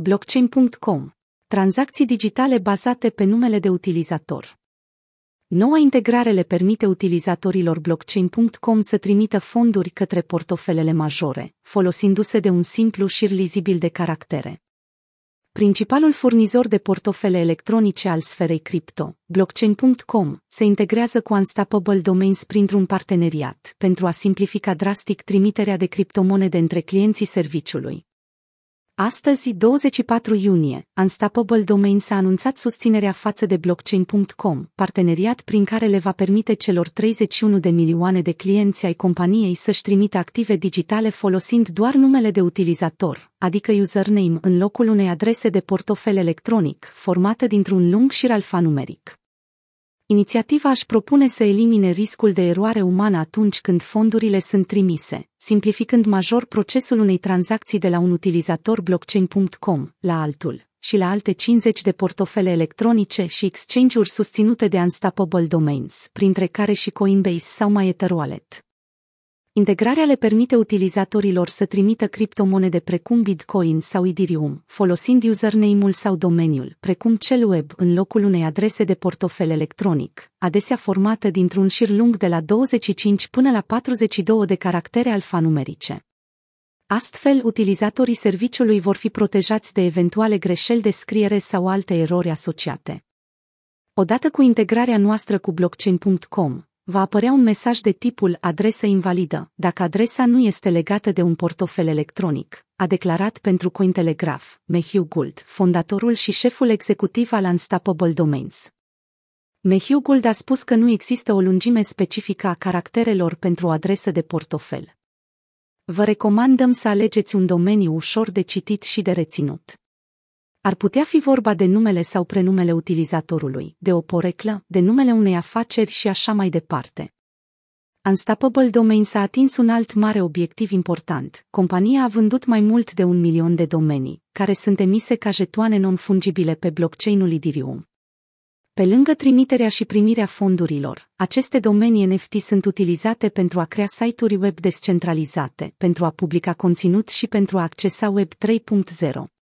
Blockchain.com. Tranzacții digitale bazate pe numele de utilizator. Noua integrare le permite utilizatorilor blockchain.com să trimită fonduri către portofelele majore, folosindu-se de un simplu șir lizibil de caractere. Principalul furnizor de portofele electronice al sferei cripto, blockchain.com, se integrează cu Unstoppable Domains printr-un parteneriat pentru a simplifica drastic trimiterea de criptomonede între clienții serviciului. Astăzi, 24 iunie, Unstoppable Domains a anunțat susținerea față de blockchain.com, parteneriat prin care le va permite celor 31 de milioane de clienți ai companiei să-și trimită active digitale folosind doar numele de utilizator, adică username în locul unei adrese de portofel electronic, formată dintr-un lung șir alfanumeric. Inițiativa își propune să elimine riscul de eroare umană atunci când fondurile sunt trimise, simplificând major procesul unei tranzacții de la un utilizator blockchain.com la altul și la alte 50 de portofele electronice și exchange-uri susținute de Unstoppable Domains, printre care și Coinbase sau MyEtherWallet. Integrarea le permite utilizatorilor să trimită criptomonede precum Bitcoin sau Ethereum, folosind username-ul sau domeniul, precum cel web, în locul unei adrese de portofel electronic, adesea formată dintr-un șir lung de la 25 până la 42 de caractere alfanumerice. Astfel, utilizatorii serviciului vor fi protejați de eventuale greșeli de scriere sau alte erori asociate. Odată cu integrarea noastră cu blockchain.com, va apărea un mesaj de tipul adresă invalidă, dacă adresa nu este legată de un portofel electronic, a declarat pentru Cointelegraph, Matthew Gould, fondatorul și șeful executiv al Unstoppable Domains. Matthew Gould a spus că nu există o lungime specifică a caracterelor pentru o adresă de portofel. Vă recomandăm să alegeți un domeniu ușor de citit și de reținut. Ar putea fi vorba de numele sau prenumele utilizatorului, de o poreclă, de numele unei afaceri și așa mai departe. Unstoppable Domains a atins un alt mare obiectiv important. Compania a vândut mai mult de un milion de domenii, care sunt emise ca jetoane non-fungibile pe blockchain-ul Ethereum. Pe lângă trimiterea și primirea fondurilor, aceste domenii NFT sunt utilizate pentru a crea site-uri web descentralizate, pentru a publica conținut și pentru a accesa Web 3.0.